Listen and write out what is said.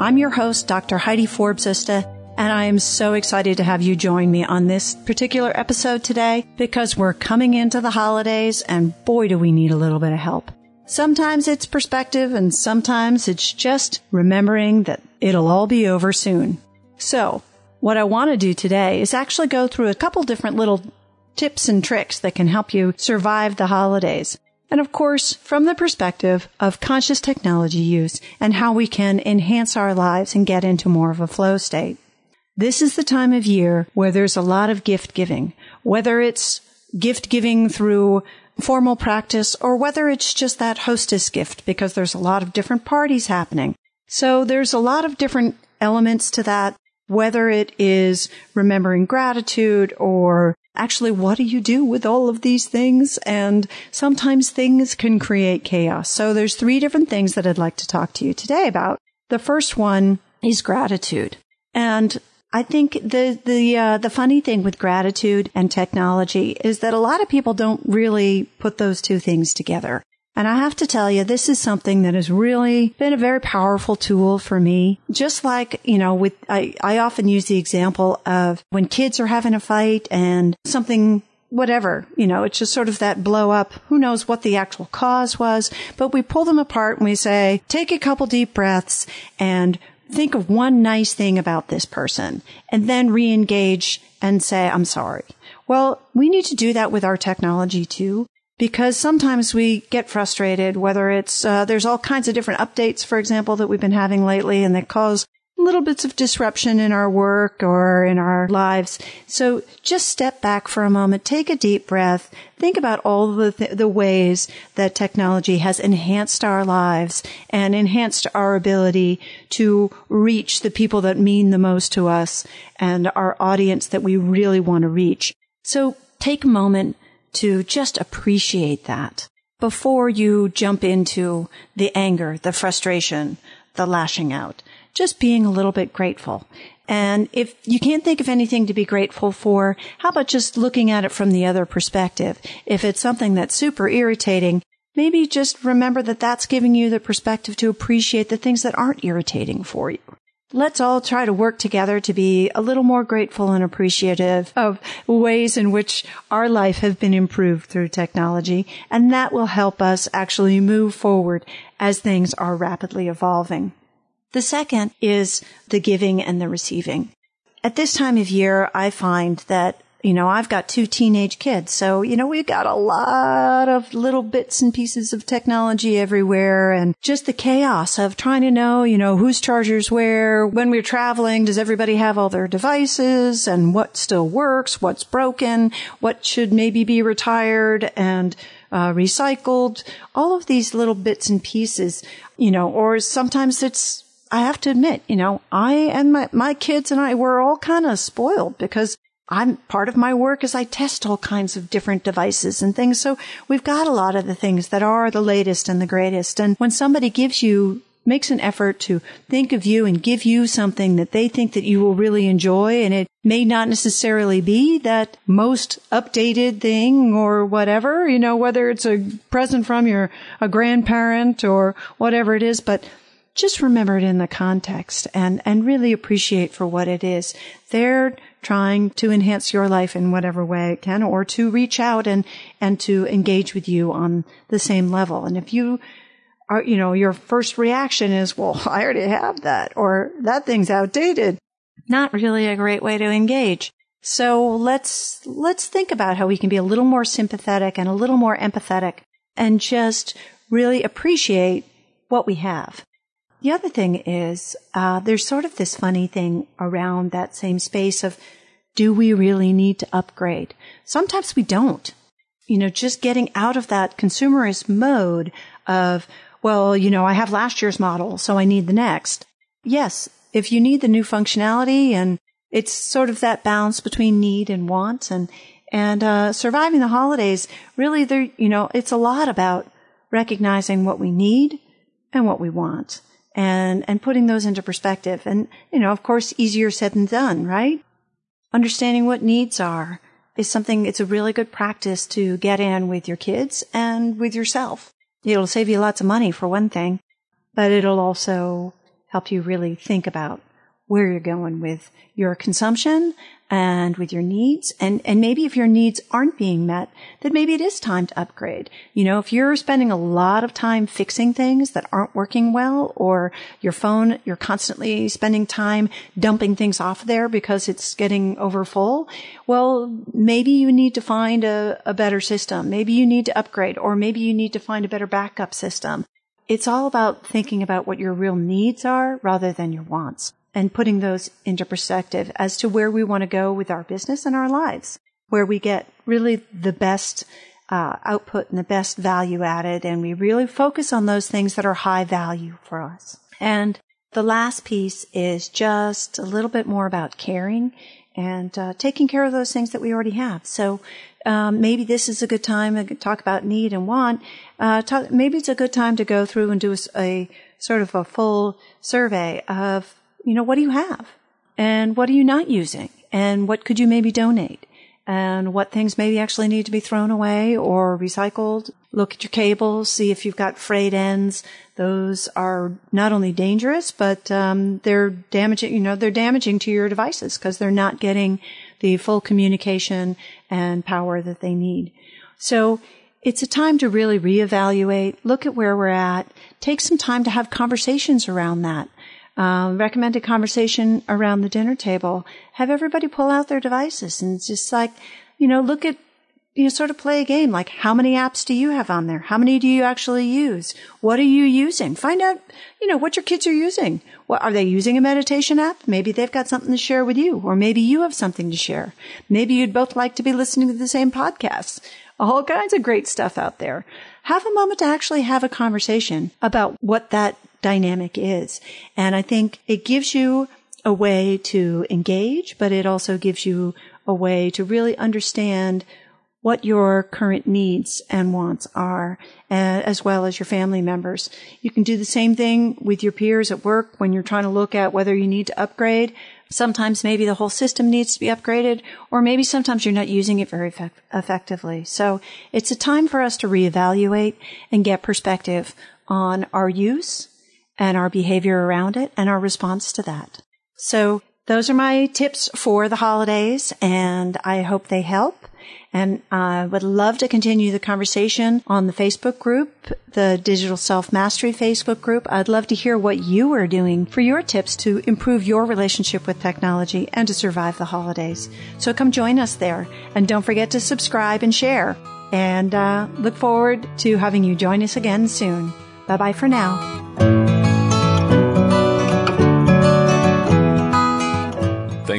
I'm your host, Dr. Heidi Forbes Öste, and I am so excited to have you join me on this particular episode today because we're coming into the holidays and boy do we need a little bit of help. Sometimes it's perspective and sometimes it's just remembering that it'll all be over soon. So what I want to do today is actually go through a couple different little tips and tricks that can help you survive the holidays. And of course, from the perspective of conscious technology use and how we can enhance our lives and get into more of a flow state. This is the time of year where there's a lot of gift giving, whether it's gift giving through formal practice or whether it's just that hostess gift because there's a lot of different parties happening. So there's a lot of different elements to that, whether it is remembering gratitude or actually what do you do with all of these things? And sometimes things can create chaos. So there's three different things that I'd like to talk to you today about. The first one is gratitude. And I think the the uh, the funny thing with gratitude and technology is that a lot of people don't really put those two things together. And I have to tell you, this is something that has really been a very powerful tool for me. Just like, you know, with, I, I often use the example of when kids are having a fight and something whatever, you know, it's just sort of that blow up. Who knows what the actual cause was, but we pull them apart and we say, take a couple deep breaths and think of one nice thing about this person and then re-engage and say, I'm sorry. Well, we need to do that with our technology too, because sometimes we get frustrated, whether it's, uh, there's all kinds of different updates, for example, that we've been having lately and that cause little bits of disruption in our work or in our lives. So just step back for a moment, take a deep breath, think about all the, th- the ways that technology has enhanced our lives and enhanced our ability to reach the people that mean the most to us and our audience that we really want to reach. So take a moment to just appreciate that before you jump into the anger, the frustration, the lashing out just being a little bit grateful. And if you can't think of anything to be grateful for, how about just looking at it from the other perspective? If it's something that's super irritating, maybe just remember that that's giving you the perspective to appreciate the things that aren't irritating for you. Let's all try to work together to be a little more grateful and appreciative of ways in which our life have been improved through technology. And that will help us actually move forward as things are rapidly evolving. The second is the giving and the receiving. At this time of year, I find that you know, I've got two teenage kids. So, you know, we've got a lot of little bits and pieces of technology everywhere and just the chaos of trying to know, you know, whose chargers where, when we're traveling, does everybody have all their devices and what still works, what's broken, what should maybe be retired and uh, recycled, all of these little bits and pieces, you know, or sometimes it's I have to admit, you know, I and my, my kids and I were all kind of spoiled because I'm part of my work is I test all kinds of different devices and things. So we've got a lot of the things that are the latest and the greatest. And when somebody gives you makes an effort to think of you and give you something that they think that you will really enjoy and it may not necessarily be that most updated thing or whatever, you know, whether it's a present from your a grandparent or whatever it is, but just remember it in the context and, and really appreciate for what it is. They're trying to enhance your life in whatever way it can or to reach out and, and to engage with you on the same level. And if you are, you know, your first reaction is, well, I already have that or that thing's outdated. Not really a great way to engage. So let's, let's think about how we can be a little more sympathetic and a little more empathetic and just really appreciate what we have. The other thing is, uh, there's sort of this funny thing around that same space of, do we really need to upgrade? Sometimes we don't. You know, just getting out of that consumerist mode of, well, you know, I have last year's model, so I need the next. Yes, if you need the new functionality and it's sort of that balance between need and want and, and, uh, surviving the holidays, really there, you know, it's a lot about recognizing what we need and what we want and, and putting those into perspective. And, you know, of course, easier said than done, right? Understanding what needs are is something, it's a really good practice to get in with your kids and with yourself. It'll save you lots of money for one thing, but it'll also help you really think about where you're going with your consumption and with your needs. And, and maybe if your needs aren't being met, then maybe it is time to upgrade. You know, if you're spending a lot of time fixing things that aren't working well or your phone, you're constantly spending time dumping things off there because it's getting over full. Well, maybe you need to find a, a better system. Maybe you need to upgrade or maybe you need to find a better backup system. It's all about thinking about what your real needs are rather than your wants and putting those into perspective as to where we want to go with our business and our lives, where we get really the best uh, output and the best value added, and we really focus on those things that are high value for us. And the last piece is just a little bit more about caring and uh, taking care of those things that we already have. So um, maybe this is a good time to talk about need and want. Uh, talk, maybe it's a good time to go through and do a, a sort of a full survey of you know, what do you have? And what are you not using? And what could you maybe donate? And what things maybe actually need to be thrown away or recycled? Look at your cables, see if you've got frayed ends. Those are not only dangerous, but um, they're damaging. You know, they're damaging to your devices because they're not getting the full communication and power that they need. So it's a time to really reevaluate, look at where we're at, take some time to have conversations around that um, recommended conversation around the dinner table. Have everybody pull out their devices and just like, you know, look at, you know, sort of play a game. Like, how many apps do you have on there? How many do you actually use? What are you using? Find out, you know, what your kids are using. What are they using a meditation app? Maybe they've got something to share with you, or maybe you have something to share. Maybe you'd both like to be listening to the same podcasts. All kinds of great stuff out there. Have a moment to actually have a conversation about what that dynamic is. And I think it gives you a way to engage, but it also gives you a way to really understand what your current needs and wants are, uh, as well as your family members. You can do the same thing with your peers at work when you're trying to look at whether you need to upgrade. Sometimes maybe the whole system needs to be upgraded, or maybe sometimes you're not using it very effect- effectively. So it's a time for us to reevaluate and get perspective on our use and our behavior around it and our response to that. So those are my tips for the holidays and I hope they help. And I would love to continue the conversation on the Facebook group, the Digital Self Mastery Facebook group. I'd love to hear what you are doing for your tips to improve your relationship with technology and to survive the holidays. So come join us there and don't forget to subscribe and share. And uh, look forward to having you join us again soon. Bye bye for now.